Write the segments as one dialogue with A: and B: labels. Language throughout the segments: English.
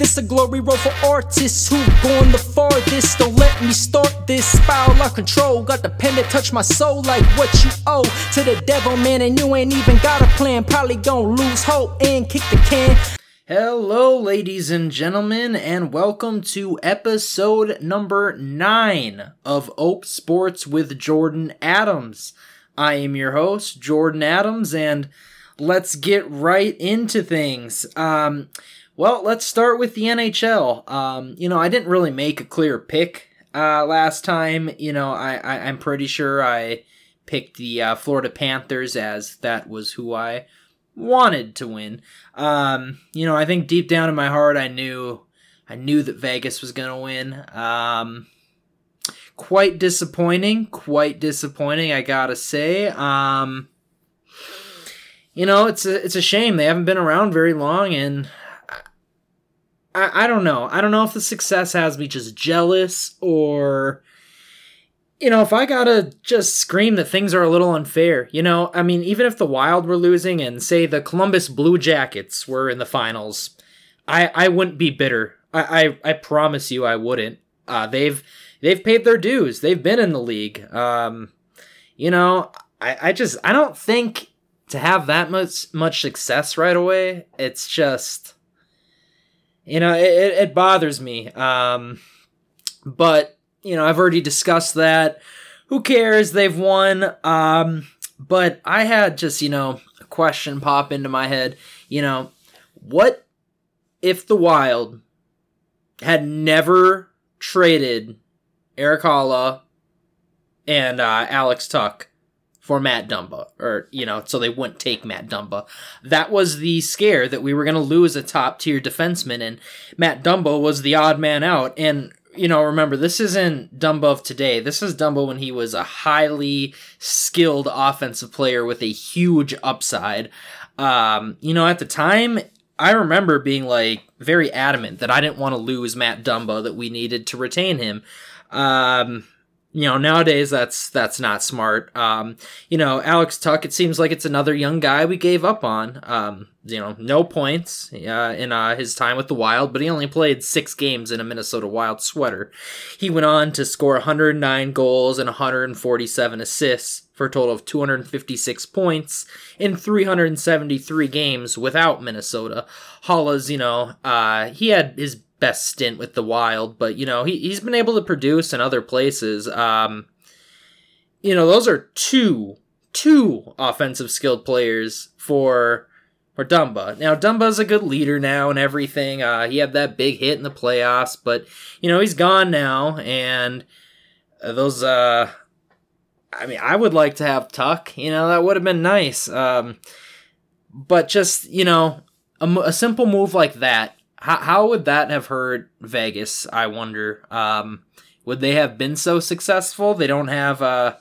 A: This a glory road for artists who going the farthest. Don't let me start this spiral of control. Got the pen that touch my soul like what you owe to the devil, man. And you ain't even got a plan. Probably gonna lose hope and kick the can.
B: Hello, ladies and gentlemen, and welcome to episode number nine of Ope Sports with Jordan Adams. I am your host, Jordan Adams, and let's get right into things. Um, well, let's start with the NHL. Um, you know, I didn't really make a clear pick uh, last time. You know, I, I am pretty sure I picked the uh, Florida Panthers as that was who I wanted to win. Um, you know, I think deep down in my heart, I knew, I knew that Vegas was gonna win. Um, quite disappointing, quite disappointing, I gotta say. Um, you know, it's a, it's a shame they haven't been around very long, and I, I don't know. I don't know if the success has me just jealous or you know, if I gotta just scream that things are a little unfair, you know, I mean, even if the Wild were losing and say the Columbus Blue Jackets were in the finals, I I wouldn't be bitter. I I, I promise you, I wouldn't. Uh, they've they've paid their dues. They've been in the league. Um, you know, I I just I don't think to have that much much success right away. It's just, you know, it it bothers me. Um, but you know, I've already discussed that. Who cares? They've won. Um, but I had just, you know, a question pop into my head. You know, what if the Wild had never traded Haula and uh, Alex Tuch for Matt Dumba, or you know, so they wouldn't take Matt Dumba. That was the scare that we were going to lose a top tier defenseman, and Matt Dumba was the odd man out. And you know, remember this isn't Dumba of today. This is Dumba when he was a highly skilled offensive player with a huge upside. Um, you know, at the time, I remember being like very adamant that I didn't want to lose Matt Dumba, that we needed to retain him. Um, you know nowadays that's that's not smart. Um you know Alex Tuch it seems like it's another young guy we gave up on. Um you know no points uh, in uh, his time with the wild but he only played six games in a minnesota wild sweater. He went on to score 109 goals and 147 assists for a total of 256 points in 373 games without minnesota. Haula's you know uh he had his best stint with the Wild, but you know he he's been able to produce in other places. Um, you know those are two two offensive skilled players for for Dumba. Now Dumba's a good leader now and everything. Uh, he had that big hit in the playoffs, but you know he's gone now, and those. Uh, I mean, I would like to have Tuch. You know that would have been nice. Um, but just you know a, a simple move like that how, how would that have hurt Vegas? I wonder. Um, would they have been so successful? They don't have, uh,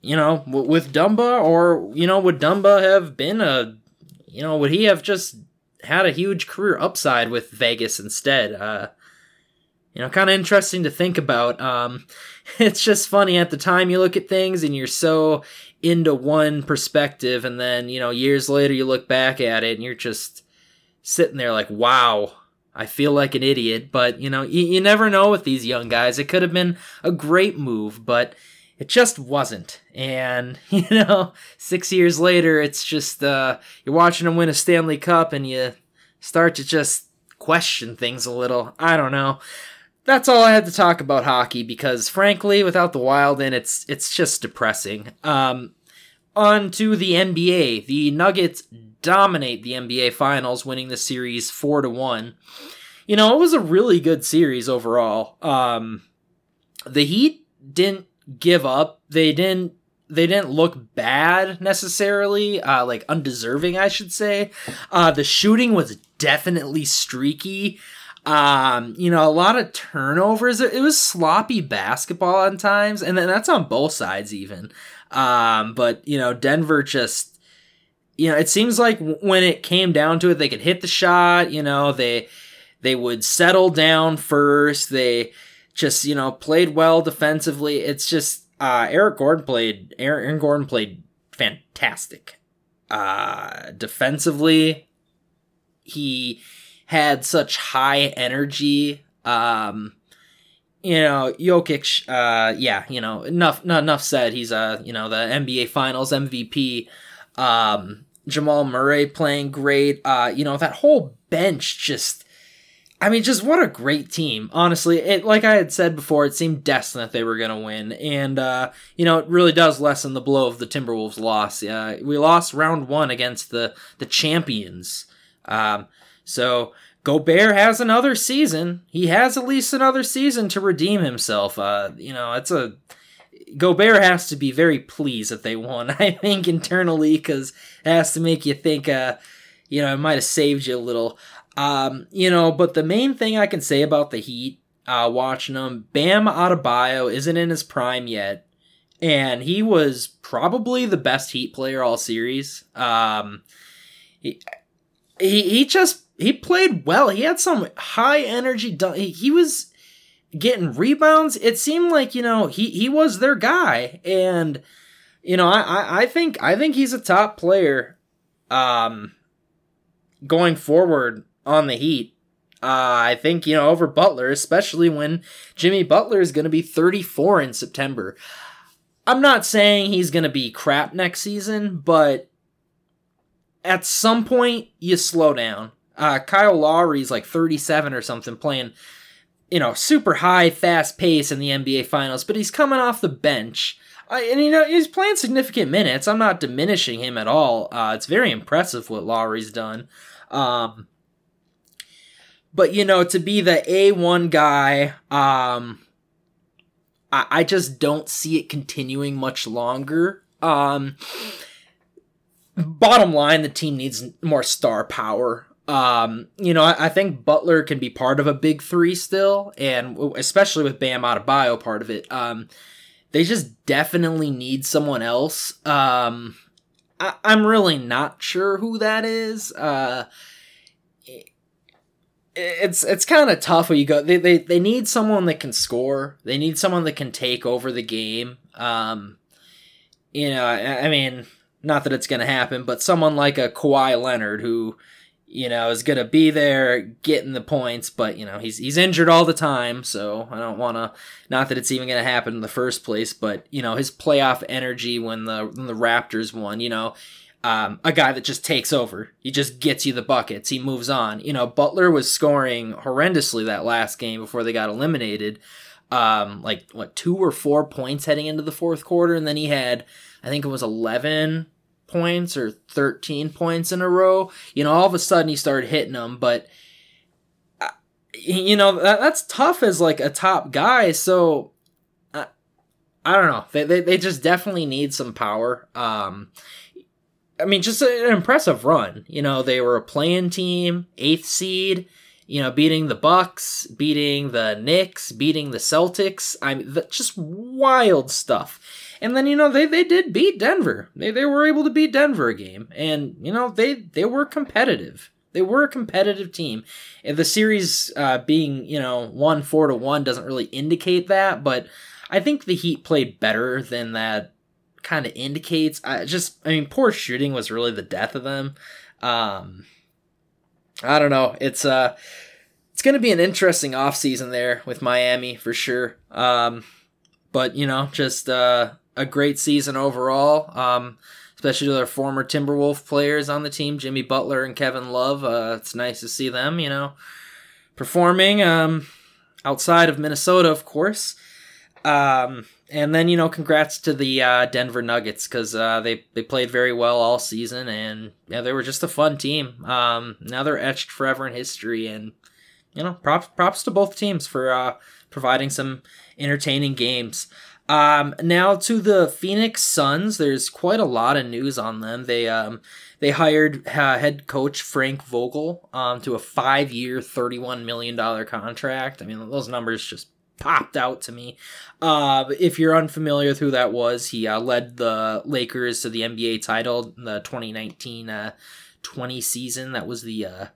B: you know, w- with Dumba, or you know, would Dumba have been a, you know, would he have just had a huge career upside with Vegas instead? Uh, you know, kind of interesting to think about. Um, it's just funny at the time you look at things and you're so into one perspective, and then you know, years later you look back at it and you're just sitting there like, wow, I feel like an idiot. But, you know, you, you never know with these young guys. It could have been a great move, but it just wasn't. And, you know, six years later, it's just, uh, you're watching them win a Stanley Cup and you start to just question things a little. I don't know. That's all I had to talk about hockey because, frankly, without the Wild in, it's it's just depressing. Um, on to the NBA. The Nuggets dominate the NBA Finals, winning the series four to one. You know, it was a really good series overall. Um, the Heat didn't give up. They didn't. They didn't look bad necessarily, uh, like undeserving, I should say. Uh, the shooting was definitely streaky. Um, you know, a lot of turnovers. It was sloppy basketball on times, and then that's on both sides even. Um, but you know, Denver just you know, it seems like when it came down to it, they could hit the shot. You know, they they would settle down first. They just you know played well defensively. It's just uh, Eric Gordon played. Aaron Gordon played fantastic. Uh, defensively, he had such high energy. Um, you know, Jokic, uh, yeah, you know, enough, not enough said. He's, uh, you know, the NBA Finals MVP. Um, Jamal Murray playing great. Uh, you know, that whole bench just, I mean, just what a great team. Honestly, it like I had said before, it seemed destined that they were going to win, and uh, you know, it really does lessen the blow of the Timberwolves' loss. Uh, we lost round one against the the champions. Um, so Gobert has another season. He has at least another season to redeem himself. Uh, you know, it's a Gobert has to be very pleased that they won. I think internally because it has to make you think. Uh, you know, it might have saved you a little. Um, you know, but the main thing I can say about the Heat, uh, watching them, Bam Adebayo isn't in his prime yet, and he was probably the best Heat player all series. Um, he, he, he just he played well. He had some high energy. He, he was getting rebounds. It seemed like you know he he was their guy, and you know I I, think I think he's a top player. Um, going forward on the Heat. Uh, I think, you know, over Butler, especially when Jimmy Butler is going to be 34 in September. I'm not saying he's going to be crap next season, but at some point, you slow down. Uh, Kyle Lowry's like 37 or something, playing, you know, super high, fast pace in the NBA Finals, but he's coming off the bench. Uh, and, you know, he's playing significant minutes. I'm not diminishing him at all. Uh, it's very impressive what Lowry's done. Um, but you know, to be the A1 guy, um, I, I just don't see it continuing much longer. Um, bottom line, the team needs more star power. Um, you know, I, I, think Butler can be part of a big three still, and especially with Bam Adebayo part of it. Um, they just definitely need someone else. Um, I, am really not sure who that is. Uh, it's it's kind of tough when you go. They, they they need someone that can score. They need someone that can take over the game. Um, you know, I, I mean, not that it's going to happen, but someone like a Kawhi Leonard who, you know, is going to be there getting the points, but you know he's he's injured all the time, so I don't want to. Not that it's even going to happen in the first place, but you know his playoff energy when the when the Raptors won. You know, um, a guy that just takes over. He just gets you the buckets. He moves on. You know, Butler was scoring horrendously that last game before they got eliminated. Um, like what two or four points heading into the fourth quarter, and then he had, I think it was eleven points or thirteen points in a row. You know, all of a sudden he started hitting them, but uh, you know that, that's tough as like a top guy. So uh, I don't know. They, they they just definitely need some power. Um, I mean, just an impressive run. You know, they were a playing team, eighth seed. You know, beating the Bucks, beating the Knicks, beating the Celtics. I mean, just wild stuff. And then you know they they did beat Denver. They they were able to beat Denver a game, and you know they they were competitive. They were a competitive team. And the series uh, being you know one four to one doesn't really indicate that, but I think the Heat played better than that kind of indicates. I just, I mean, poor shooting was really the death of them. Um, I don't know. It's uh, it's gonna be an interesting off season there with Miami for sure. Um, but you know, just uh, a great season overall. Um, especially to their former Timberwolf players on the team, Jimmy Butler and Kevin Love. Uh, it's nice to see them, you know, performing. Um, outside of Minnesota, of course. Um, and then you know, congrats to the uh, Denver Nuggets because uh, they they played very well all season, and yeah, they were just a fun team. Um, now they're etched forever in history, and you know, props props to both teams for uh, providing some entertaining games. Um, now to the Phoenix Suns, there's quite a lot of news on them. They um, they hired uh, head coach Frank Vogel um, to a five year, thirty one million dollar contract. I mean, those numbers just popped out to me. Uh, if you're unfamiliar with who that was, he uh, led the Lakers to the NBA title in the 2019 uh, 20 season. That was the uh,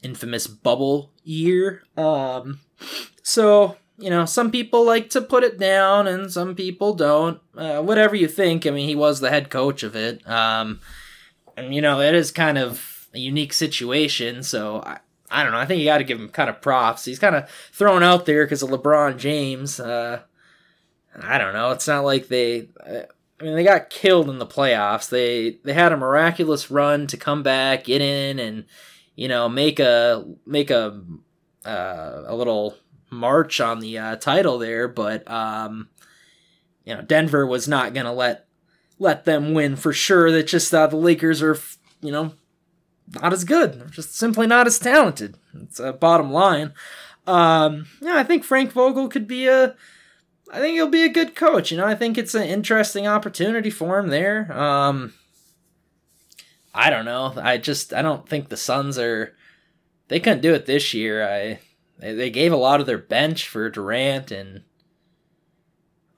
B: infamous bubble year. Um, so, you know, some people like to put it down and some people don't. Uh, whatever you think, I mean, he was the head coach of it. Um, and, you know, it is kind of a unique situation, so I, I don't know. I think you got to give him kind of props. He's kind of thrown out there because of LeBron James. Uh, I don't know. It's not like they. Uh, I mean, they got killed in the playoffs. They they had a miraculous run to come back, get in, and you know make a make a uh, a little march on the uh, title there. But um, you know, Denver was not gonna let let them win for sure. That just uh, the Lakers are you know not as good. They're just simply not as talented. It's a bottom line. Um, yeah, I think Frank Vogel could be a I think he'll be a good coach. You know, I think it's an interesting opportunity for him there. Um, I don't know. I just I don't think the Suns are. They couldn't do it this year. I they, they gave a lot of their bench for Durant and.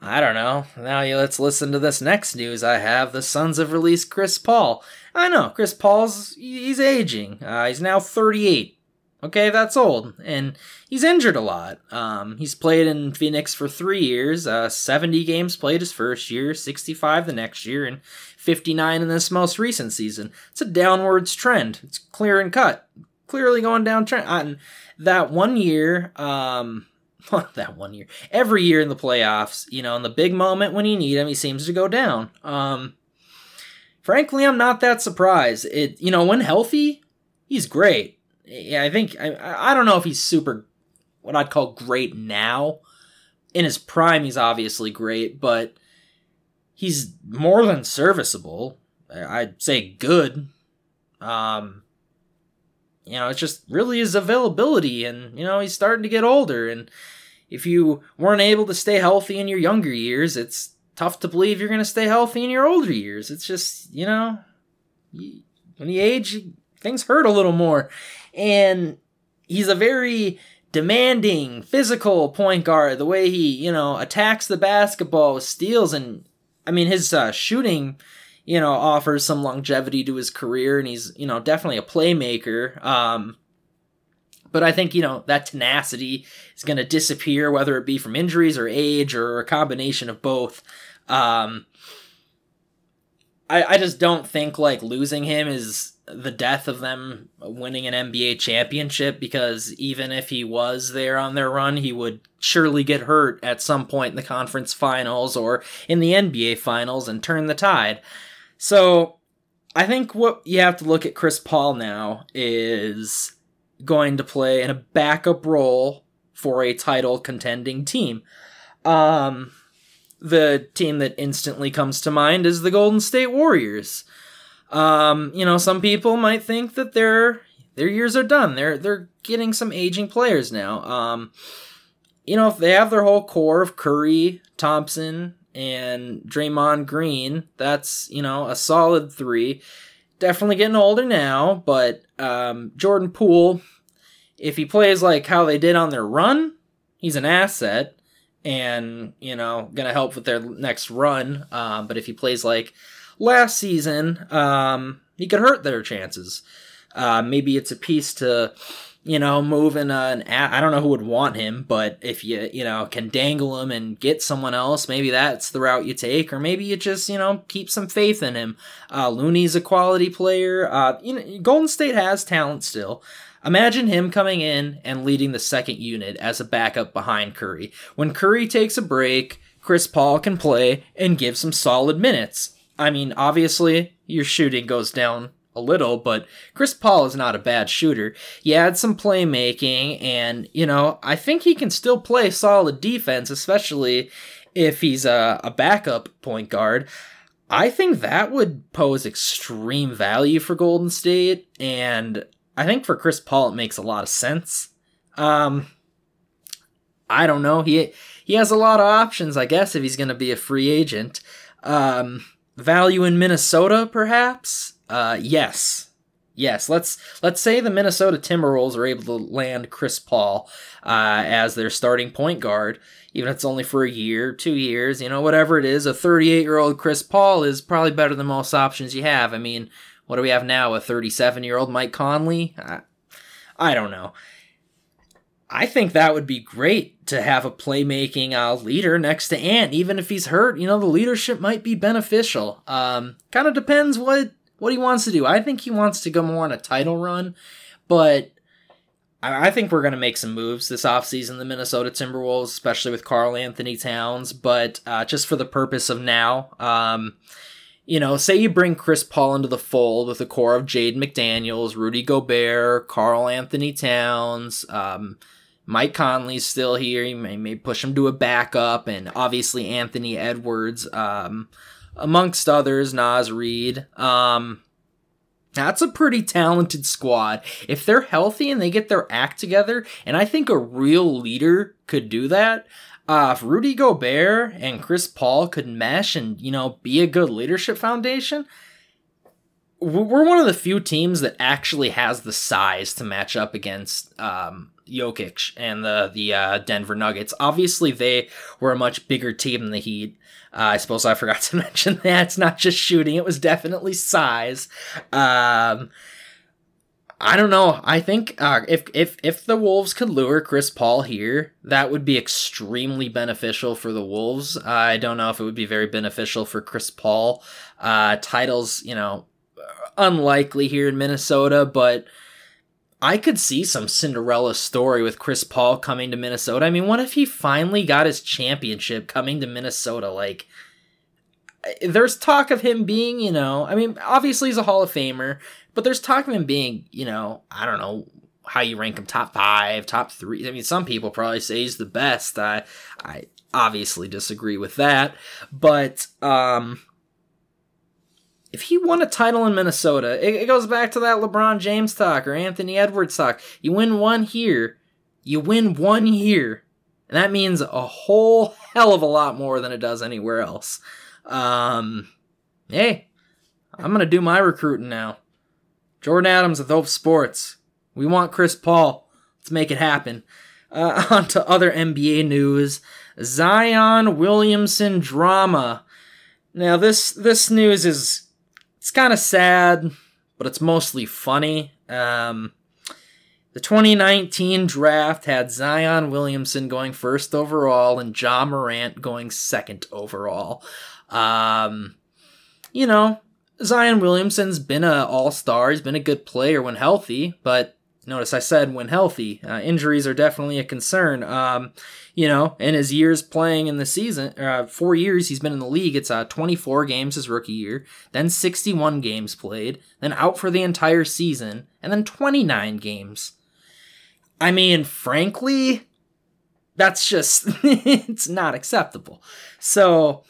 B: I don't know. Now let's listen to this next news I have. The Suns have released Chris Paul. I know, Chris Paul's he's aging. Uh, he's now 38. Okay, that's old, and he's injured a lot. Um, he's played in Phoenix for three years, uh, 70 games played his first year, 65 the next year, and 59 in this most recent season. It's a downwards trend. It's clear and cut, clearly going down trend. And that one year, um, that one year, every year in the playoffs, you know, in the big moment when you need him, he seems to go down. Um, frankly, I'm not that surprised. It, you know, when healthy, he's great yeah, I think I I don't know if he's super what I'd call great now. In his prime, he's obviously great, but he's more than serviceable. I'd say good. Um, you know, it's just really his availability, and you know he's starting to get older, and if you weren't able to stay healthy in your younger years, it's tough to believe you're going to stay healthy in your older years. It's just you know, when you age, things hurt a little more, and he's a very demanding physical point guard. The way he you know attacks the basketball steals and i mean his uh, shooting you know offers some longevity to his career and he's you know definitely a playmaker um but i think you know that tenacity is going to disappear whether it be from injuries or age or a combination of both um i i just don't think like losing him is the death of them winning an NBA championship because even if he was there on their run, he would surely get hurt at some point in the conference finals or in the NBA finals and turn the tide. So I think what you have to look at Chris Paul now is going to play in a backup role for a title contending team. Um, the team that instantly comes to mind is the Golden State Warriors. Um, you know, some people might think that their their years are done. They're they're getting some aging players now. Um, you know, if they have their whole core of Curry, Thompson, and Draymond Green, that's you know a solid three. Definitely getting older now, but um, Jordan Poole, if he plays like how they did on their run, he's an asset and you know gonna help with their next run. Um, but if he plays like last season, um, he could hurt their chances. Uh, maybe it's a piece to, you know, moving in an. I don't know who would want him, but if you, you know, can dangle him and get someone else, maybe that's the route you take, or maybe you just, you know, keep some faith in him. Uh, Looney's a quality player. Uh, you know, Golden State has talent still. Imagine him coming in and leading the second unit as a backup behind Curry. When Curry takes a break, Chris Paul can play and give some solid minutes. I mean, obviously, your shooting goes down a little, but Chris Paul is not a bad shooter. He had some playmaking, and, you know, I think he can still play solid defense, especially if he's a, a backup point guard. I think that would pose extreme value for Golden State, and I think for Chris Paul it makes a lot of sense. Um, I don't know. He he has a lot of options, I guess, if he's going to be a free agent. Um, value in Minnesota, perhaps? Uh, yes. Yes, let's let's say the Minnesota Timberwolves are able to land Chris Paul uh, as their starting point guard, even if it's only for a year, two years, you know, whatever it is. A 38 year old Chris Paul is probably better than most options you have. I mean, what do we have now? A 37 year old Mike Conley? I, I don't know. I think that would be great to have a playmaking uh, leader next to Ant. Even if he's hurt, you know, the leadership might be beneficial. Um, kind of depends what what he wants to do. I think he wants to go more on a title run, but I, I think we're going to make some moves this offseason, the Minnesota Timberwolves, especially with Karl Anthony Towns. But uh, just for the purpose of now, um, you know, say you bring Chris Paul into the fold with a core of Jaden McDaniels, Rudy Gobert, Karl Anthony Towns, um, Mike Conley's still here. You may, may push him to a backup, and obviously Anthony Edwards, um, amongst others, Naz Reid. Um, that's a pretty talented squad. If they're healthy and they get their act together, and I think a real leader could do that, uh, if Rudy Gobert and Chris Paul could mesh and, you know, be a good leadership foundation, we're one of the few teams that actually has the size to match up against um, Jokic and the the uh, Denver Nuggets. Obviously, they were a much bigger team than the Heat. Uh, I suppose I forgot to mention that it's not just shooting; it was definitely size. Um, I don't know. I think uh, if if if the Wolves could lure Chris Paul here, that would be extremely beneficial for the Wolves. I don't know if it would be very beneficial for Chris Paul. Uh, titles, you know, unlikely here in Minnesota, but I could see some Cinderella story with Chris Paul coming to Minnesota. I mean, what if he finally got his championship coming to Minnesota? Like, there's talk of him being, you know, I mean, obviously he's a Hall of Famer, but there's talk of him being, you know, I don't know how you rank him top five, top three. I mean, some people probably say he's the best. I, I obviously disagree with that, but um, if he won a title in Minnesota, it, it goes back to that LeBron James talk or Anthony Edwards talk. You win one here, you win one here, and that means a whole hell of a lot more than it does anywhere else. Um, hey, I'm gonna do my recruiting now. Jordan Adams with Ope Sports. We want Chris Paul. Let's make it happen. Uh, on to other NBA news. Zion Williamson drama. Now this this news is it's kind of sad, but it's mostly funny. Um, the 2019 draft had Zion Williamson going first overall and Ja Morant going second overall. Um, you know, Zion Williamson's been a All Star. He's been a good player when healthy, but notice I said when healthy. Uh, injuries are definitely a concern. Um, you know, in his years playing in the season, uh, four years he's been in the league. It's uh, 24 games his rookie year, then 61 games played, then out for the entire season, and then 29 games. I mean, frankly, that's just it's not acceptable. So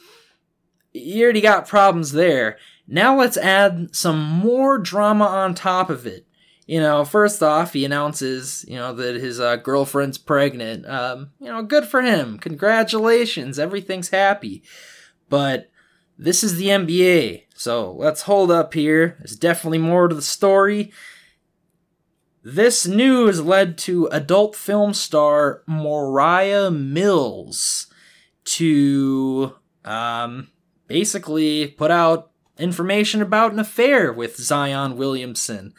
B: you already got problems there. Now let's add some more drama on top of it. You know, first off, he announces, you know, that his uh, girlfriend's pregnant. Um, you know, good for him. Congratulations. Everything's happy. But this is the NBA. So let's hold up here. There's definitely more to the story. This news led to adult film star Moriah Mills to um, basically put out information about an affair with Zion Williamson.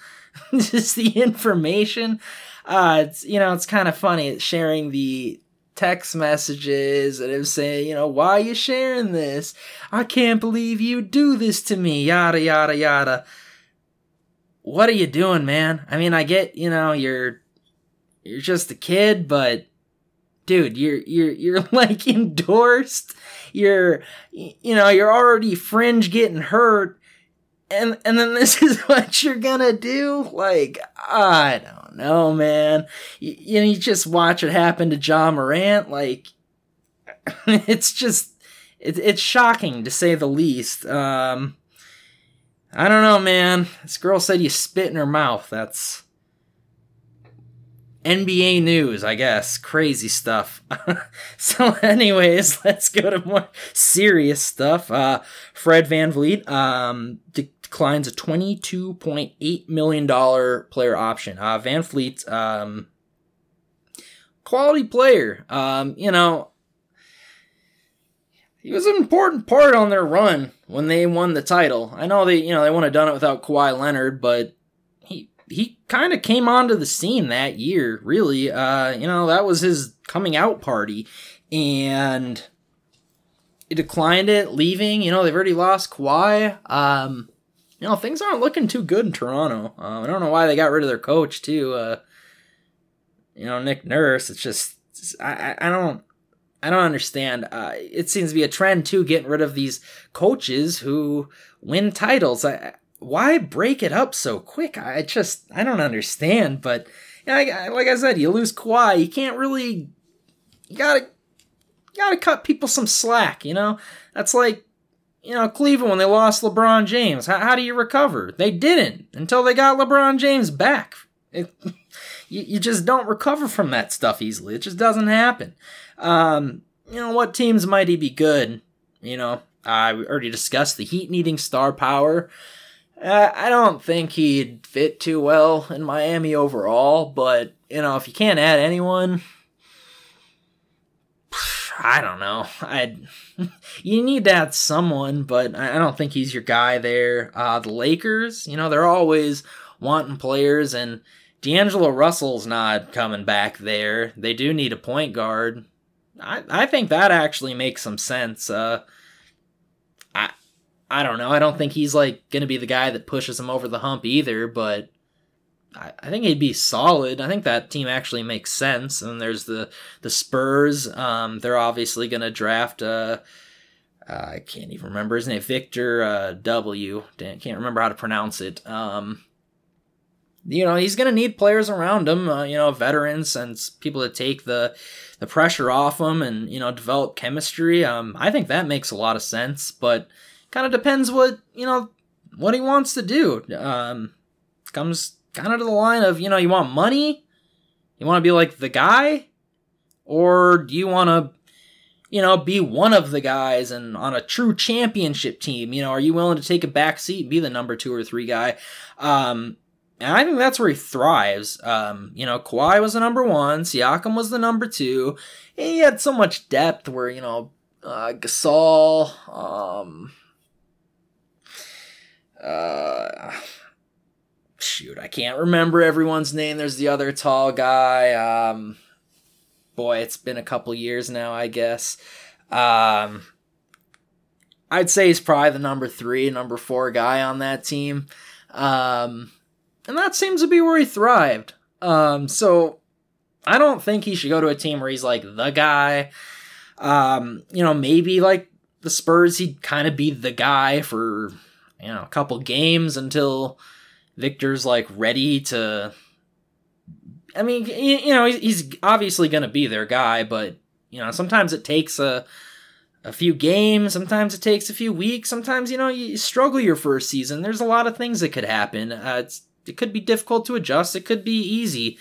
B: Just the information. Uh, it's you know it's kind of funny sharing the text messages and was saying, you know, why are you sharing this? I can't believe you do this to me. Yada yada yada. What are you doing, man? I mean, I get you know you're you're just a kid, but dude, you're you're you're like endorsed. You're you know, you're already fringe getting hurt and and then this is what you're gonna do? Like, I don't know, man. You, you, just watch what happened to Ja Morant. Like, it's just it, it's shocking to say the least. Um, I don't know, man. This girl said you spit in her mouth. That's NBA news, I guess. Crazy stuff. so, anyways, let's go to more serious stuff. Uh, Fred VanVleet um, declines a $22.8 million player option. Uh, VanVleet, um, quality player. Um, you know, he was an important part on their run when they won the title. I know they, you know, they wouldn't have done it without Kawhi Leonard, but he he kind of came onto the scene that year, really. Uh, you know, that was his coming out party. And he declined it, leaving. You know, they've already lost Kawhi. Um, you know, things aren't looking too good in Toronto. Uh, I don't know why they got rid of their coach, too. Uh, you know, Nick Nurse. It's just I I don't I don't understand. Uh, it seems to be a trend too, getting rid of these coaches who win titles. I, why break it up so quick? I just I don't understand. But you know, I, like I said, you lose Kawhi, you can't really. You gotta you gotta cut people some slack. You know, that's like you know Cleveland when they lost LeBron James. How, how do you recover? They didn't until they got LeBron James back. It, you, you just don't recover from that stuff easily. It just doesn't happen. Um, you know what teams might he be good? You know, I already discussed the Heat needing star power. Uh, I don't think he'd fit too well in Miami overall, but you know, if you can't add anyone, I don't know. I you need to add someone, but I don't think he's your guy there. Uh, the Lakers, you know, they're always wanting players, and D'Angelo Russell's not coming back there. They do need a point guard. I I think that actually makes some sense. Uh, I I don't know. I don't think he's like gonna be the guy that pushes him over the hump either, but I, think he'd be solid. I think that team actually makes sense. And there's the the Spurs. Um, they're obviously gonna draft. Uh, uh, I can't even remember his name. Victor uh, W. Can't remember how to pronounce it. Um, you know he's going to need players around him uh, you know veterans and people to take the the pressure off him and you know develop chemistry um i think that makes a lot of sense but kind of depends what you know what he wants to do um comes kind of to the line of you know you want money you want to be like the guy or do you want to you know be one of the guys and on a true championship team you know are you willing to take a back seat and be the number two or three guy um and I think that's where he thrives. Um, you know, Kawhi was the number one, Siakam was the number two. he had so much depth where, you know, uh, Gasol, um, uh, shoot, I can't remember everyone's name. There's the other tall guy. Um, boy, it's been a couple years now, I guess. Um, I'd say he's probably the number three, number four guy on that team. Um, and that seems to be where he thrived. Um, so I don't think he should go to a team where he's like the guy. Um, you know, maybe like the Spurs, he'd kind of be the guy for you know a couple games until Victor's like ready to. I mean, you know, he's obviously going to be their guy, but you know, sometimes it takes a a few games, sometimes it takes a few weeks, sometimes you know you struggle your first season. There's a lot of things that could happen. Uh, it could be difficult to adjust. It could be easy.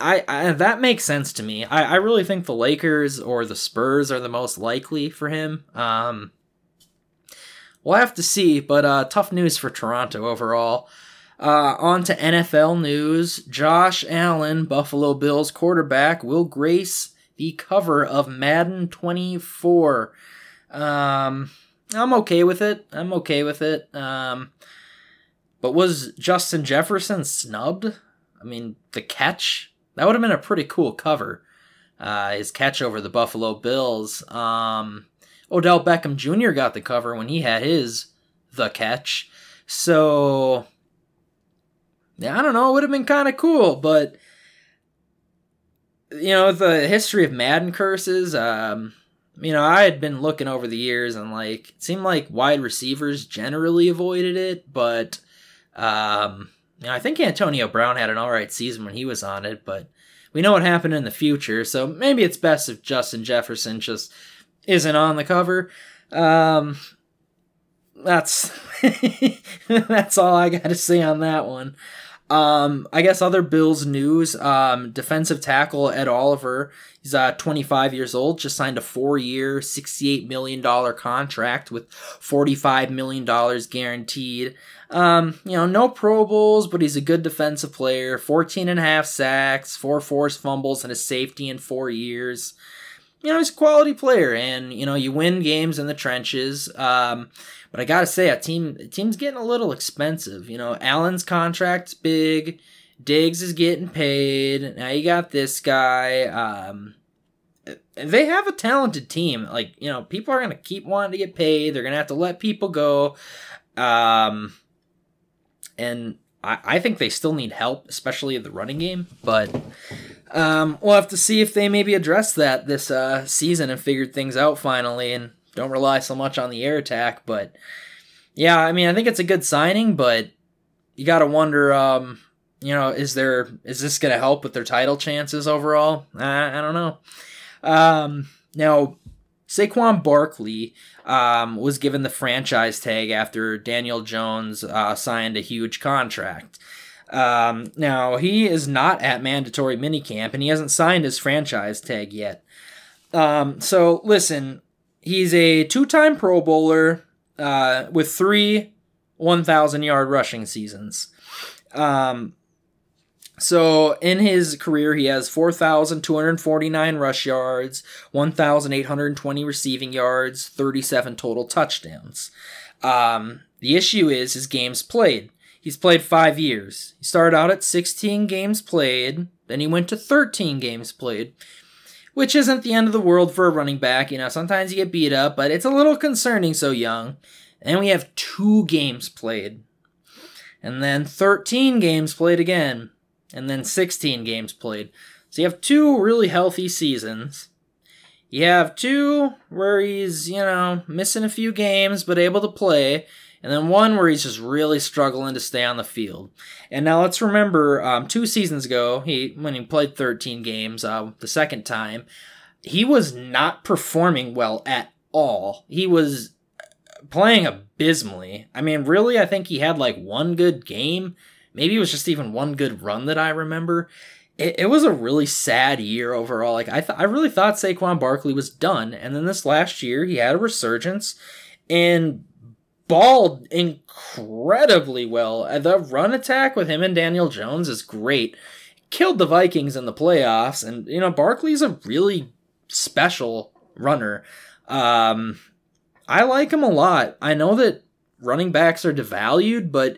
B: I, I that makes sense to me. I, I really think the Lakers or the Spurs are the most likely for him. Um, we'll have to see, but uh, tough news for Toronto overall. Uh, on to NFL news. Josh Allen, Buffalo Bills quarterback, will grace the cover of Madden 24. Um, I'm okay with it. I'm okay with it. Um, but was Justin Jefferson snubbed? I mean, the catch that would have been a pretty cool cover. Uh, his catch over the Buffalo Bills. Um, Odell Beckham Jr. got the cover when he had his the catch. So yeah, I don't know. It would have been kind of cool, but you know, the history of Madden curses. Um, you know, I had been looking over the years and like it seemed like wide receivers generally avoided it, but um, you know, I think Antonio Brown had an all right season when he was on it, but we know what happened in the future, so maybe it's best if Justin Jefferson just isn't on the cover. Um, that's that's all I got to say on that one. Um, I guess other Bills news. Um, defensive tackle Ed Oliver. He's uh 25 years old. Just signed a four-year, 68 million dollar contract with 45 million dollars guaranteed. Um, you know, no Pro Bowls, but he's a good defensive player. 14 and a half sacks, four forced fumbles, and a safety in four years. You know, he's a quality player, and you know, you win games in the trenches. Um, but I gotta say, a team a team's getting a little expensive. You know, Allen's contract's big. Diggs is getting paid. Now you got this guy. Um, they have a talented team. Like you know, people are gonna keep wanting to get paid. They're gonna have to let people go. Um, and I, I think they still need help, especially in the running game. But Um, we'll have to see if they maybe address that this uh, season and figured things out finally and don't rely so much on the air attack. But yeah, I mean, I think it's a good signing, but you got to wonder, um, you know, is there is this going to help with their title chances overall? I, I don't know. Um, now, Saquon Barkley um, was given the franchise tag after Daniel Jones uh, signed a huge contract. Um, now, he is not at mandatory minicamp and he hasn't signed his franchise tag yet. Um, so, listen, he's a two time Pro Bowler uh, with three 1,000 yard rushing seasons. Um, so in his career, he has 4,249 rush yards, 1,820 receiving yards, 37 total touchdowns. Um, the issue is his games played. He's played five years. He started out at 16 games played, then he went to 13 games played, which isn't the end of the world for a running back. You know, sometimes you get beat up, but it's a little concerning so young. And we have two games played. And then 13 games played again and then 16 games played. So you have two really healthy seasons. You have two where he's, you know, missing a few games but able to play, and then one where he's just really struggling to stay on the field. And now let's remember, um, two seasons ago, he when he played 13 games, uh, the second time, he was not performing well at all. He was playing abysmally. I mean, really, I think he had like one good game Maybe it was just even one good run that I remember. It, it was a really sad year overall. Like I, th- I really thought Saquon Barkley was done, and then this last year he had a resurgence and balled incredibly well. Uh, the run attack with him and Daniel Jones is great. Killed the Vikings in the playoffs, and you know Barkley's a really special runner. Um, I like him a lot. I know that running backs are devalued, but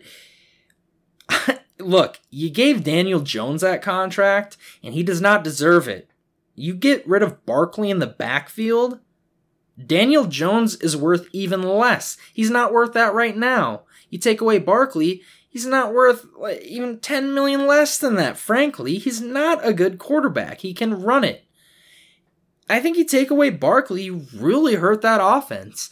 B: look, you gave Daniel Jones that contract, and he does not deserve it. You get rid of Barkley in the backfield, Daniel Jones is worth even less. He's not worth that right now. You take away Barkley, he's not worth even 10 million less than that. Frankly, he's not a good quarterback. He can run it. I think you take away Barkley, you really hurt that offense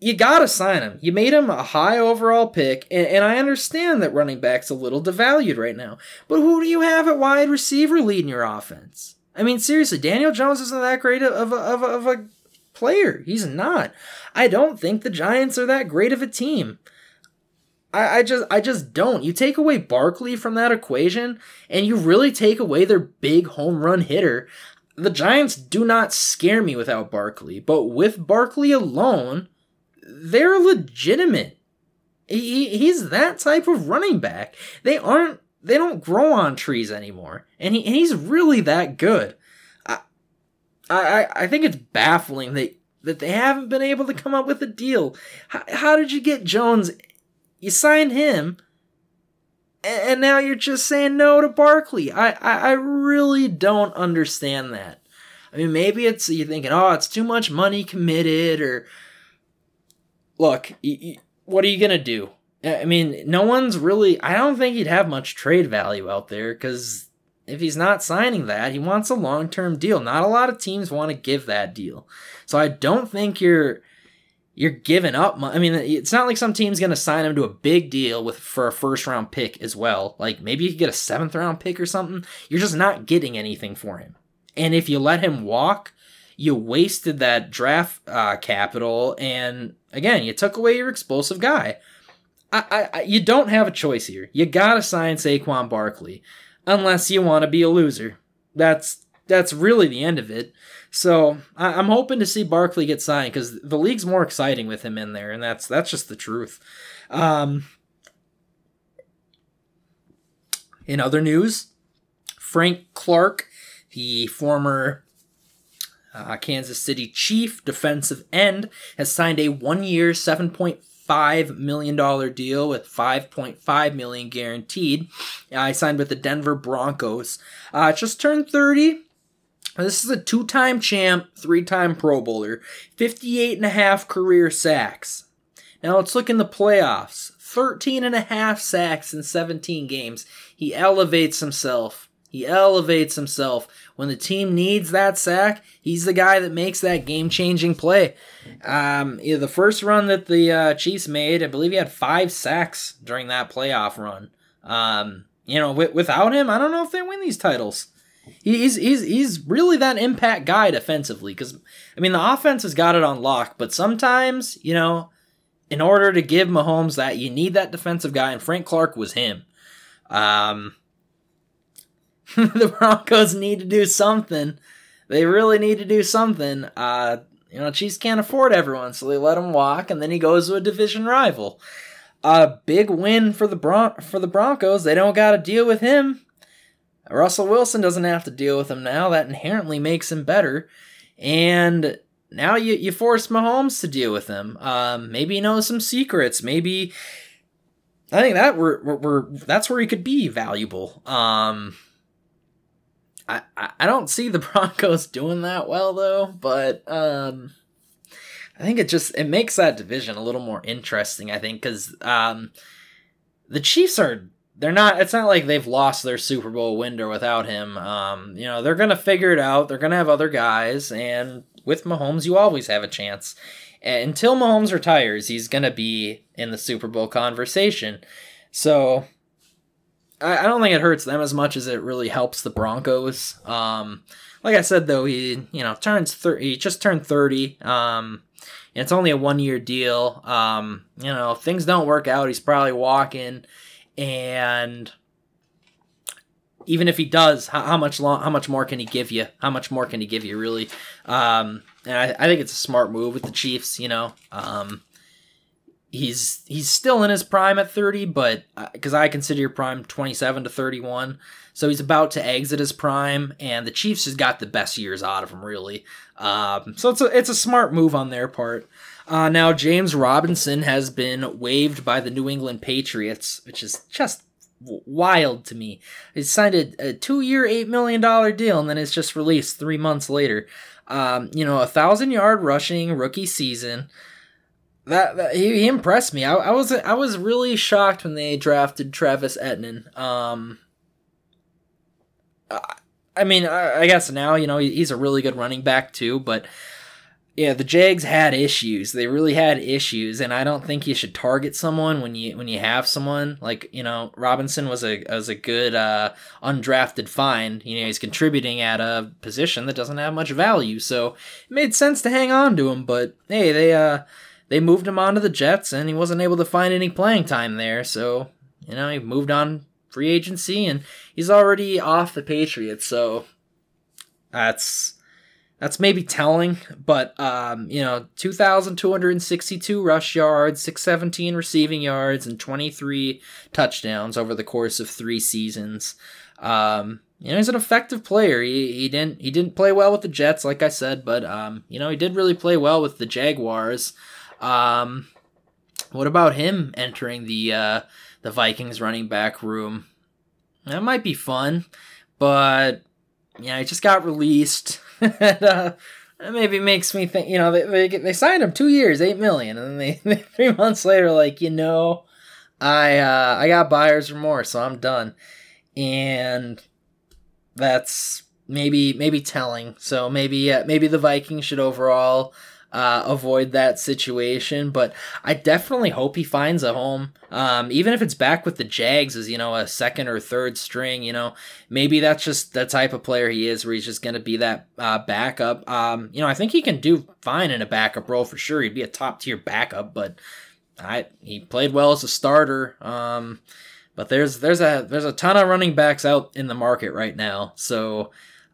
B: you gotta sign him. You made him a high overall pick, and, and, I understand that running back's a little devalued right now. But who do you have at wide receiver leading your offense? I mean, seriously, Daniel Jones isn't that great of a, of a, of a player. He's not. I don't think the Giants are that great of a team. I, I just I just don't. You take away Barkley from that equation, and you really take away their big home run hitter. The Giants do not scare me without Barkley, but with Barkley alone, they're legitimate. He, he's that type of running back. They aren't. They don't grow on trees anymore, and, he, and he's really that good. I, I, I think it's baffling that that they haven't been able to come up with a deal. How, how did you get Jones? You signed him, and, and now you're just saying no to Barkley. I, I, I really don't understand that. I mean, maybe it's you're thinking, oh, it's too much money committed, or look, what are you gonna do? I mean, no one's really. I don't think he'd have much trade value out there because if he's not signing that, he wants a long term deal. Not a lot of teams want to give that deal, so I don't think you're you're giving up. I mean, it's not like some team's gonna sign him to a big deal with for a first round pick as well. Like maybe you could get a seventh round pick or something. You're just not getting anything for him. And if you let him walk, you wasted that draft uh, capital, and again, you took away your explosive guy. I, I, you don't have a choice here. You gotta sign Saquon Barkley, unless you want to be a loser. That's that's really the end of it. So I, am hoping to see Barkley get signed because the league's more exciting with him in there, and that's that's just the truth. Um, in other news, Frank Clark, the former uh, Kansas City Chief defensive end has signed a one-year, seven point five million dollar deal with five point five million guaranteed. I signed with the Denver Broncos. Uh, just turned thirty. This is a two-time champ, three-time Pro Bowler, 58 and a half career sacks. Now let's look in the playoffs. 13 and a half sacks in 17 games. He elevates himself He elevates himself. When the team needs that sack, he's the guy that makes that game changing play. Um, the first run that the uh, Chiefs made, I believe he had five sacks during that playoff run. Um, you know, w- without him, I don't know if they win these titles. He's he's he's really that impact guy defensively because I mean the offense has got it on lock, but sometimes you know, in order to give Mahomes that, you need that defensive guy, and Frank Clark was him. Um, the Broncos need to do something. They really need to do something. Uh, you know, Chiefs can't afford everyone, so they let him walk, and then he goes to a division rival. A big win for the Bron- for the Broncos. They don't got to deal with him. Russell Wilson doesn't have to deal with him now. That inherently makes him better. And now you, you force Mahomes to deal with him. Um, maybe he knows some secrets. Maybe I think that we're, we're, we're that's where he could be valuable. Um, I, I don't see the Broncos doing that well though, but um, I think it just it makes that division a little more interesting. I think because um, the Chiefs are they're not. It's not like they've lost their Super Bowl window without him. Um, you know they're gonna figure it out. They're gonna have other guys, and with Mahomes, you always have a chance. And until Mahomes retires, he's gonna be in the Super Bowl conversation. So I, don't think it hurts them as much as it really helps the Broncos. Um, like I said though, he you know turns thirty. He just turned thirty. Um, it's only a one year deal. Um, you know, if things don't work out, he's probably walking, and even if he does, how, how, much long, how much more can he give you? How much more can he give you, really? Um, and I, I think it's a smart move with the Chiefs. You know, um, he's he's still in his prime at 30 but because uh, i consider your prime 27 to 31 so he's about to exit his prime and the chiefs has got the best years out of him really. Um, so it's a, it's a smart move on their part. Uh, now james robinson has been waived by the new england patriots which is just wild to me. He signed a, a two-year $8 million deal and then it's just released three months later. Um, you know a thousand yard rushing rookie season that, that he, he, impressed me. I, I, was I was really shocked when they drafted Travis Etienne. Um, I, I mean, I, I, guess now you know he's a really good running back too, but yeah, the Jags had issues. They really had issues, and I don't think you should target someone when you when you have someone like you know Robinson was a was a good uh, undrafted find. You know he's contributing at a position that doesn't have much value, so it made sense to hang on to him. But hey, they uh they moved him on to the Jets, and he wasn't able to find any playing time there. So, you know, he moved on free agency, and he's already off the Patriots. So that's that's maybe telling, but um, you know, 2,262 rush yards, 617 receiving yards, and 23 touchdowns over the course of three seasons. Um, you know, he's an effective player. He, he didn't he didn't play well with the Jets, like I said, but um, you know, he did really play well with the Jaguars. Um, what about him entering the uh, the Vikings running back room? That might be fun, but yeah, he just got released. and, uh, maybe makes me think. You know, they, they they signed him two years, eight million, and then they three months later, like you know, I uh, I got buyer's remorse, so I'm done, and that's maybe maybe telling. So maybe uh, maybe the Vikings should overall uh, avoid that situation. But I definitely hope he finds a home, um, even if it's back with the Jags as you know a second or third string. You know, maybe that's just the type of player he is, where he's just going to be that uh, backup. Um, you know, I think he can do fine in a backup role for sure. He'd be a top tier backup, but I he played well as a starter. Um, but there's there's a there's a ton of running backs out in the market right now, so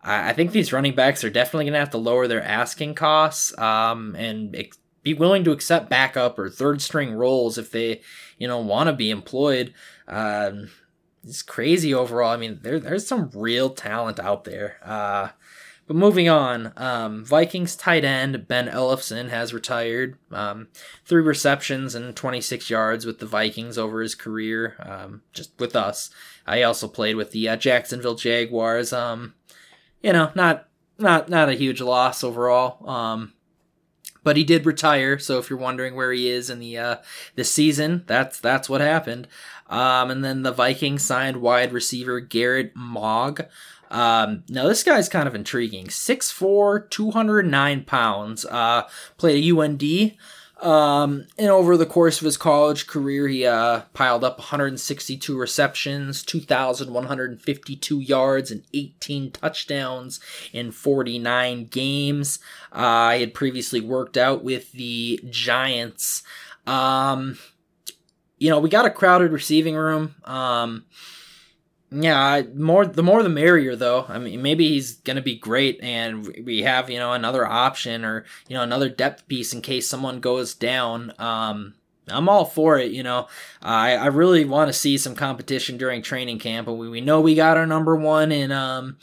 B: I think these running backs are definitely going to have to lower their asking costs um, and ex- be willing to accept backup or third string roles if they, you know, want to be employed. Um, it's crazy overall. I mean, there, there's some real talent out there. Uh, but moving on, um, Vikings tight end Ben Ellefson has retired. Um, three receptions and 26 yards with the Vikings over his career, um, just with us. I also played with the uh, Jacksonville Jaguars. Um, you know, not not not a huge loss overall. Um, but he did retire. So if you're wondering where he is in the uh, the season, that's that's what happened. Um, and then the Vikings signed wide receiver Garrett Maag. Um, now this guy's kind of intriguing. 6'4", 209 pounds. Uh, played at UND. Um, and over the course of his college career, he uh, piled up 162 receptions, 2,152 yards, and 18 touchdowns in 49 games. Uh, he had previously worked out with the Giants. Um, you know, we got a crowded receiving room. Um, yeah, more the more the merrier though. I mean, maybe he's to be great and we have, you know, another option or, you know, another depth piece in case someone goes down. Um I'm all for it, you know. I I really want to see some competition during training camp, and we, we know we got our number one in um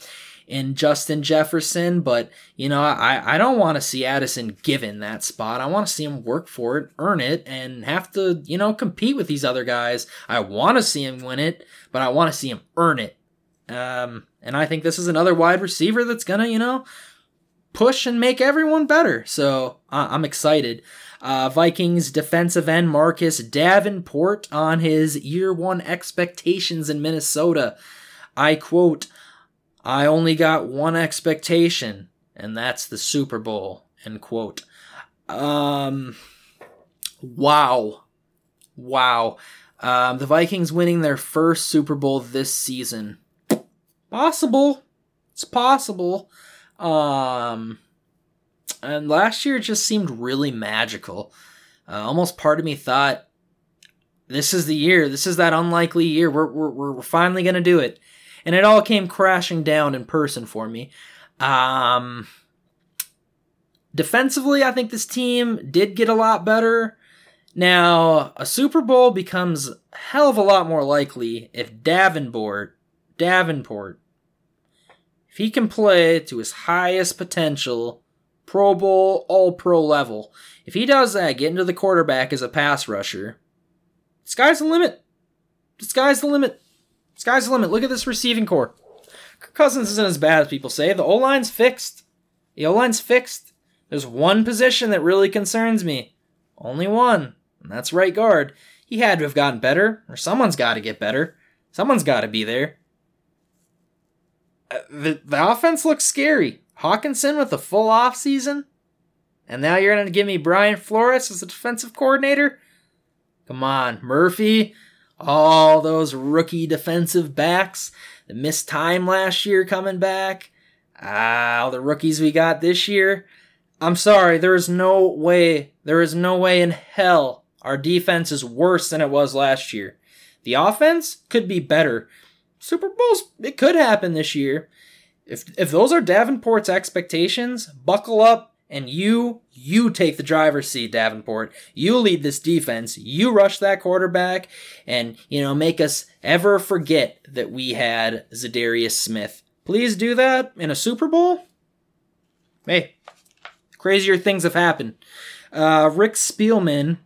B: in Justin Jefferson, but you know, I, I don't want to see Addison given that spot. I want to see him work for it, earn it, and have to, you know, compete with these other guys. I want to see him win it, but I want to see him earn it. Um, and I think this is another wide receiver that's gonna, you know, push and make everyone better. So uh, I'm excited. Uh, Vikings defensive end Marcus Davenport on his year one expectations in Minnesota. I quote, I only got one expectation, and that's the Super Bowl. End quote. Um, wow, wow. Um, the Vikings winning their first Super Bowl this season. Possible. It's possible. Um, and last year it just seemed really magical. Uh, almost part of me thought, this is the year. This is that unlikely year. We're, we're, we're finally going to do it and it all came crashing down in person for me. Um, defensively, I think this team did get a lot better. Now, a Super Bowl becomes a hell of a lot more likely if Davenport, Davenport, if he can play to his highest potential, Pro Bowl, All Pro level, if he does that, get into the quarterback as a pass rusher, sky's the limit. The sky's the limit. Sky's the limit. Look at this receiving core. Kirk Cousins isn't as bad as people say. The O line's fixed. The O line's fixed. There's one position that really concerns me. Only one. And that's right guard. He had to have gotten better, or someone's got to get better. Someone's got to be there. Uh, the, the offense looks scary. Hockenson with a full off season, and now you're going to give me Brian Flores as a defensive coordinator? Come on, Murphy all those rookie defensive backs that missed time last year coming back. Ah, all the rookies we got this year. I'm sorry, there is no way, there is no way in hell our defense is worse than it was last year. The offense could be better. Super Bowls, it could happen this year. If if those are Davenport's expectations, buckle up and you you take the driver's seat davenport. You lead this defense. You rush that quarterback and you know make us ever forget that we had Za'Darius Smith. Please do that in a super bowl? Hey crazier things have happened. Uh, rick spielman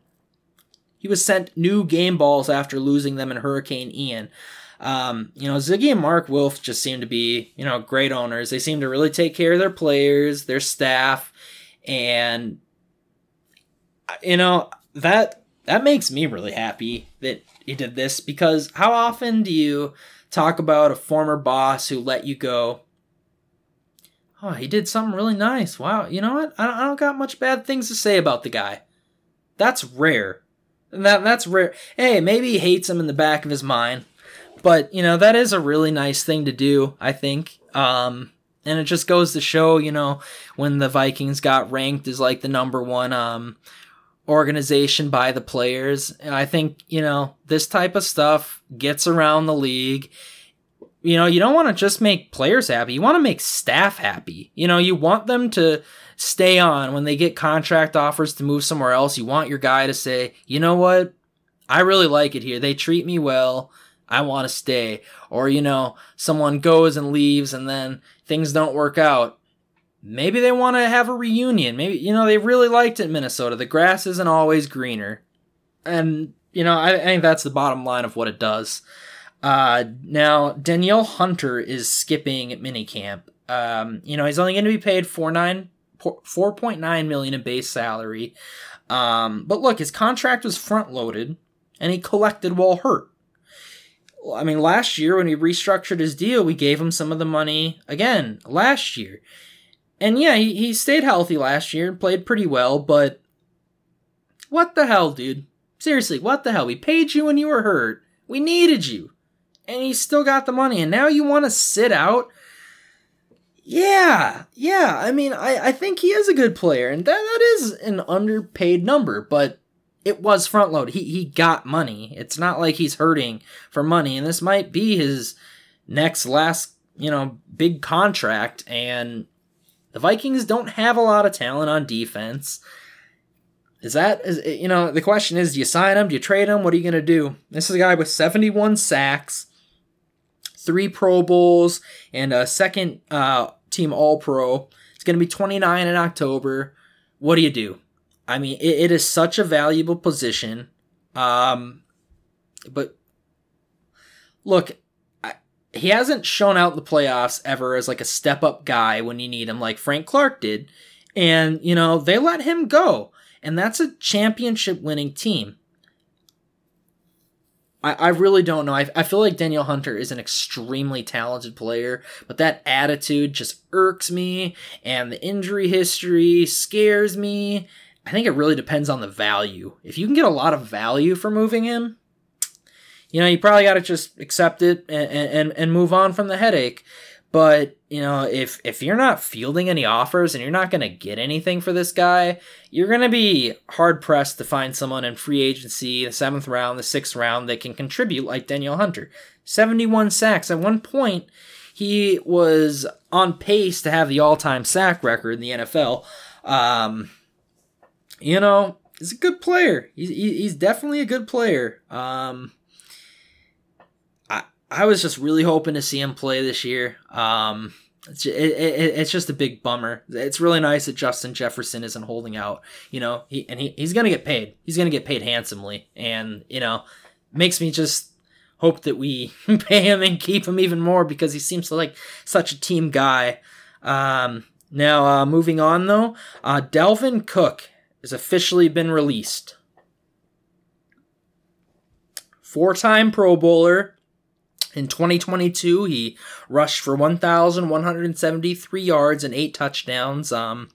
B: he was sent new game balls after losing them in hurricane ian. Um, you know, Zygi and Mark Wilf just seem to be, you know, great owners. They seem to really take care of their players, their staff, and you know that that makes me really happy that he did this because how often do you talk about a former boss who let you go? Oh, he did something really nice. Wow, you know what? I don't, got much bad things to say about the guy. That's rare. That that's rare. Hey, maybe he hates him in the back of his mind, but you know that is a really nice thing to do. I think. Um, and it just goes to show, you know, when the Vikings got ranked as like the number one um, organization by the players. I think, you know, this type of stuff gets around the league. You know, you don't want to just make players happy. You want to make staff happy. You know, you want them to stay on when they get contract offers to move somewhere else. You want your guy to say, you know what? I really like it here. They treat me well. I want to stay. Or, you know, someone goes and leaves and then things don't work out. Maybe they want to have a reunion. Maybe, you know, they really liked it Minnesota. The grass isn't always greener. And, you know, I, I think that's the bottom line of what it does. Uh, now, Danielle Hunter is skipping minicamp. Um, you know, he's only going to be paid 4.9 million in base salary. Um, but look, his contract was front loaded and he collected while hurt. I mean, last year when he restructured his deal, we gave him some of the money again last year. And yeah, he, he stayed healthy last year and played pretty well, but what the hell, dude? Seriously, what the hell? We paid you when you were hurt. We needed you. And you still got the money, and now you want to sit out? Yeah, yeah. I mean, I, I think he is a good player, and that, that is an underpaid number, but it was front load. He he got money. It's not like he's hurting for money, and this might be his next last, you know, big contract. And the Vikings don't have a lot of talent on defense. Is that is you know the question is do you sign him? Do you trade him? What are you gonna do? This is a guy with 71 sacks, three Pro Bowls, and a second uh, team All Pro. It's gonna be 29 in October. What do you do? I mean, it, it is such a valuable position. Um, but look, I, he hasn't shown out in the playoffs ever as like a step up guy when you need him, like Frank Clark did. And, you know, they let him go. And that's a championship winning team. I, I really don't know. I, I feel like Danielle Hunter is an extremely talented player, but that attitude just irks me, and the injury history scares me. I think it really depends on the value. If you can get a lot of value for moving him, you know, you probably got to just accept it and, and, and move on from the headache. But, you know, if if you're not fielding any offers and you're not going to get anything for this guy, you're going to be hard pressed to find someone in free agency, the 7th round, the 6th round that can contribute like Danielle Hunter. 71 sacks at one point, he was on pace to have the all-time sack record in the NFL. Um, you know, he's a good player. He's he's definitely a good player. Um, I I was just really hoping to see him play this year. Um, it's it, it, it's just a big bummer. It's really nice that Justin Jefferson isn't holding out. You know, he and he, he's gonna get paid. He's gonna get paid handsomely, and you know, makes me just hope that we pay him and keep him even more because he seems to like such a team guy. Um, now, uh, moving on though, uh, Dalvin Cook has officially been released. Four time Pro Bowler. In 2022, he rushed for 1,173 yards and eight touchdowns. Um,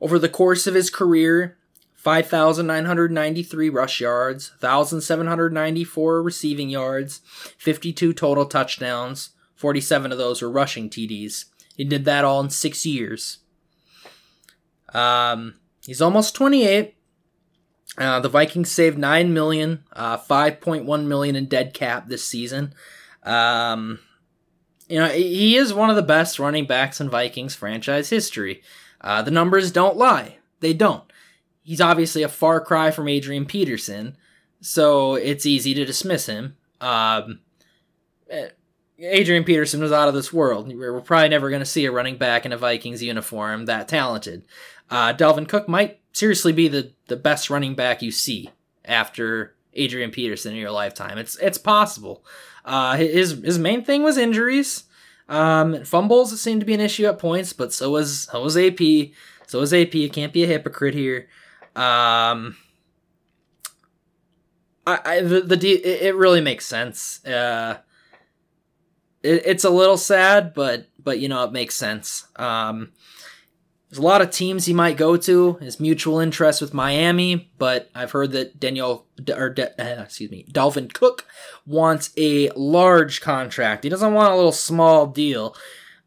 B: over the course of his career, 5,993 rush yards, 1,794 receiving yards, 52 total touchdowns. 47 of those were rushing TDs. He did that all in six years. Um, He's almost 28. Uh, the Vikings saved nine million, uh, 5.1 million in dead cap this season. Um, you know, he is one of the best running backs in Vikings franchise history. Uh, the numbers don't lie; they don't. He's obviously a far cry from Adrian Peterson, so it's easy to dismiss him. Um, eh, Adrian Peterson was out of this world. We're probably never going to see a running back in a Vikings uniform that talented uh, Dalvin Cook might seriously be the, the best running back you see after Adrian Peterson in your lifetime. It's it's possible. Uh, his his main thing was injuries. Um, fumbles seemed to be an issue at points, but so was so was AP. So was AP. You can't be a hypocrite here. Um, I, I the, the it really makes sense. Uh, it, it's a little sad, but but you know it makes sense. Um, there's a lot of teams he might go to. His mutual interest with Miami, but I've heard that Daniel or De, uh, excuse me, Dalvin Cook wants a large contract. He doesn't want a little small deal.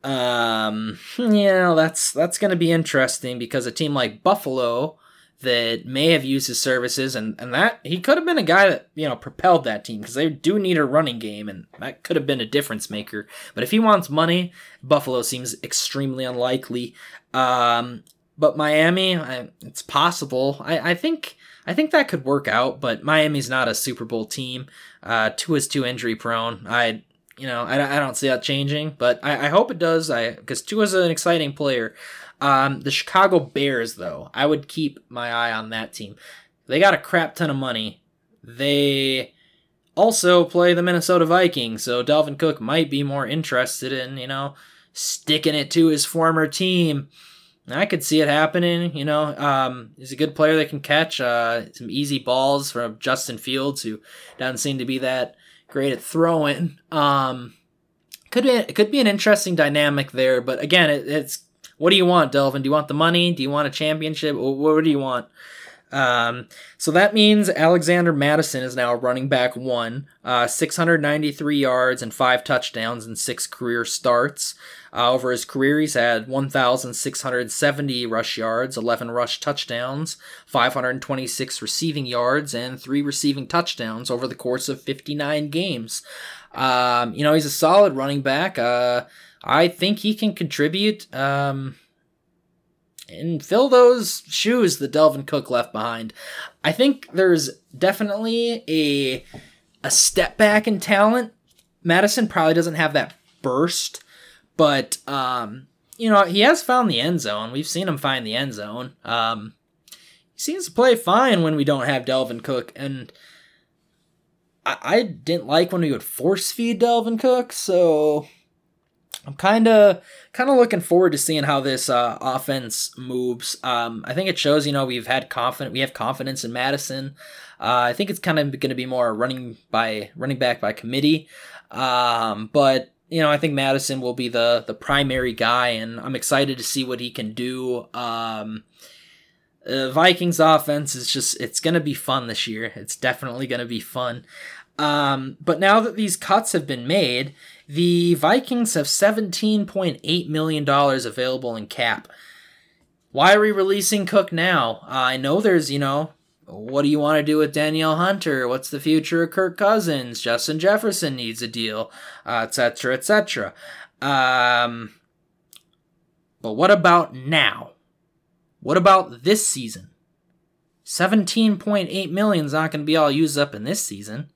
B: Um, you know, that's that's going to be interesting because a team like Buffalo that may have used his services and, and that he could have been a guy that you know propelled that team because they do need a running game and that could have been a difference maker. But if he wants money buffalo seems extremely unlikely. Um, but miami I, it's possible. I, I think i think that could work out but miami's not a super bowl team. Uh is too injury prone i you know I, I don't see that changing but i, I hope it does. I because Tua is an exciting player um, the Chicago Bears, though, I would keep my eye on that team. They got a crap ton of money. They also play the Minnesota Vikings, so Dalvin Cook might be more interested in, you know, sticking it to his former team. I could see it happening, you know. Um, he's a good player that can catch uh, some easy balls from Justin Fields, who doesn't seem to be that great at throwing. Um, could be it could be an interesting dynamic there, but again, it, it's what do you want, Dalvin? Do you want the money? Do you want a championship? What do you want? Um, so that means Alexander Mattison is now running back one, uh, 693 yards and five touchdowns in six career starts. Uh, over his career, he's had 1,670 rush yards, 11 rush touchdowns, 526 receiving yards, and three receiving touchdowns over the course of 59 games. Um, you know, he's a solid running back. Uh, I think he can contribute. Um, and fill those shoes that Dalvin Cook left behind. I think there's definitely a a step back in talent. Mattison probably doesn't have that burst, but um, you know he has found the end zone. We've seen him find the end zone. Um, he seems to play fine when we don't have Dalvin Cook, and I, I didn't like when we would force feed Dalvin Cook, so I'm kind of kind of looking forward to seeing how this uh, offense moves. Um, I think it shows, you know, we've had confident, we have confidence in Mattison. Uh, I think it's kind of going to be more running by running back by committee. Um, but you know, I think Mattison will be the the primary guy, and I'm excited to see what he can do. Um, uh, Vikings offense is just it's going to be fun this year. It's definitely going to be fun. Um, but now that these cuts have been made, the Vikings have $17.8 million available in cap. Why are we releasing Cook now? Uh, I know there's, you know, what do you want to do with Danielle Hunter? What's the future of Kirk Cousins? Justin Jefferson needs a deal, etc., uh, etc. Et um, but what about now? What about this season? 17.8 million is not going to be all used up in this season.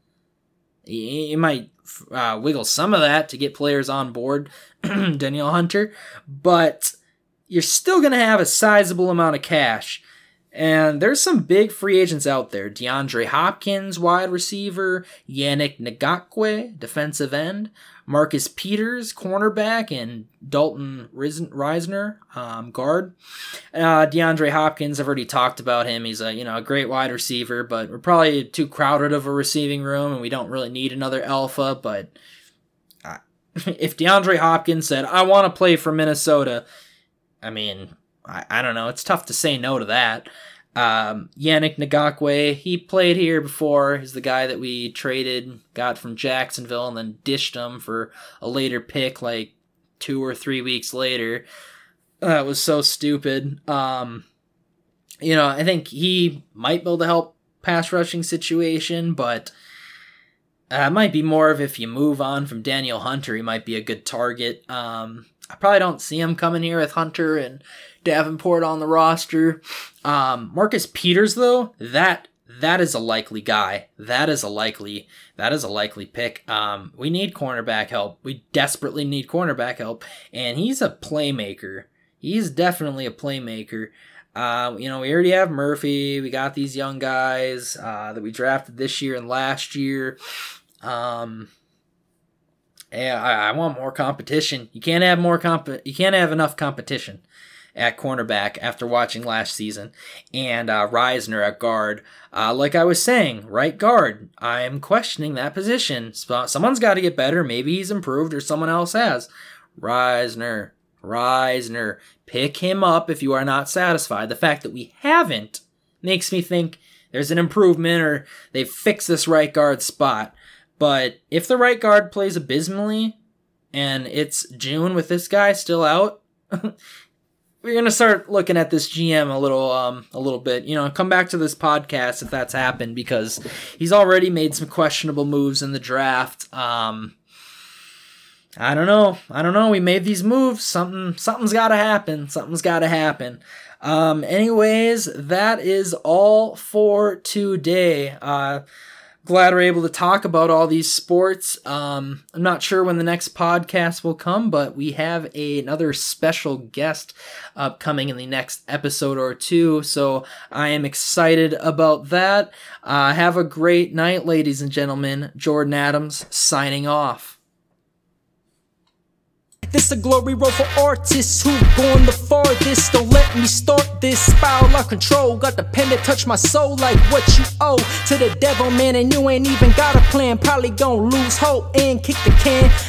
B: You might uh, wiggle some of that to get players on board, Danielle Hunter, but you're still going to have a sizable amount of cash. And there's some big free agents out there. DeAndre Hopkins, wide receiver, Yannick Ngakoue, defensive end, Marcus Peters, cornerback, and Dalton Risner, um, guard. Uh, DeAndre Hopkins, I've already talked about him. He's a you know a great wide receiver, but we're probably too crowded of a receiving room, and we don't really need another alpha. But uh, if DeAndre Hopkins said, "I want to play for Minnesota," I mean, I, I don't know. It's tough to say no to that. Um, Yannick Ngakoue, he played here before. He's the guy that we traded, got from Jacksonville, and then dished him for a later pick, like two or three weeks later. That was so stupid. Um, you know, I think he might be able to help pass rushing situation, but uh, it might be more of if you move on from Danielle Hunter, he might be a good target. Um, I probably don't see him coming here with Hunter and Davenport on the roster. Um, Marcus Peters, though, that that is a likely guy. That is a likely that is a likely pick. Um, we need cornerback help. We desperately need cornerback help, and he's a playmaker. He's definitely a playmaker. Uh, you know, we already have Murphy. We got these young guys uh, that we drafted this year and last year. Um, yeah, I, I want more competition. You can't have more comp. You can't have enough competition at cornerback after watching last season, and uh, Risner at guard. Uh, like I was saying, right guard. I am questioning that position. Someone's got to get better. Maybe he's improved, or someone else has. Risner, Risner, pick him up if you are not satisfied. The fact that we haven't makes me think there's an improvement, or they've fixed this right guard spot. But if the right guard plays abysmally, and it's June with this guy still out, we're gonna start looking at this GM a little um a little bit. You know, come back to this podcast if that's happened because he's already made some questionable moves in the draft. Um I don't know. I don't know. We made these moves. Something something's gotta happen. Something's gotta happen. Um anyways, that is all for today. Uh glad we're able to talk about all these sports. Um, I'm not sure when the next podcast will come, but we have a, another special guest upcoming in the next episode or two. So I am excited about that. Uh, have a great night, ladies and gentlemen. Jordan Adams signing off.
A: This a glory road for artists who going the farthest. Don't let me start this spiral of control. Got the pen that touch my soul like what you owe to the devil, man. And you ain't even got a plan. Probably gonna lose hope and kick the can.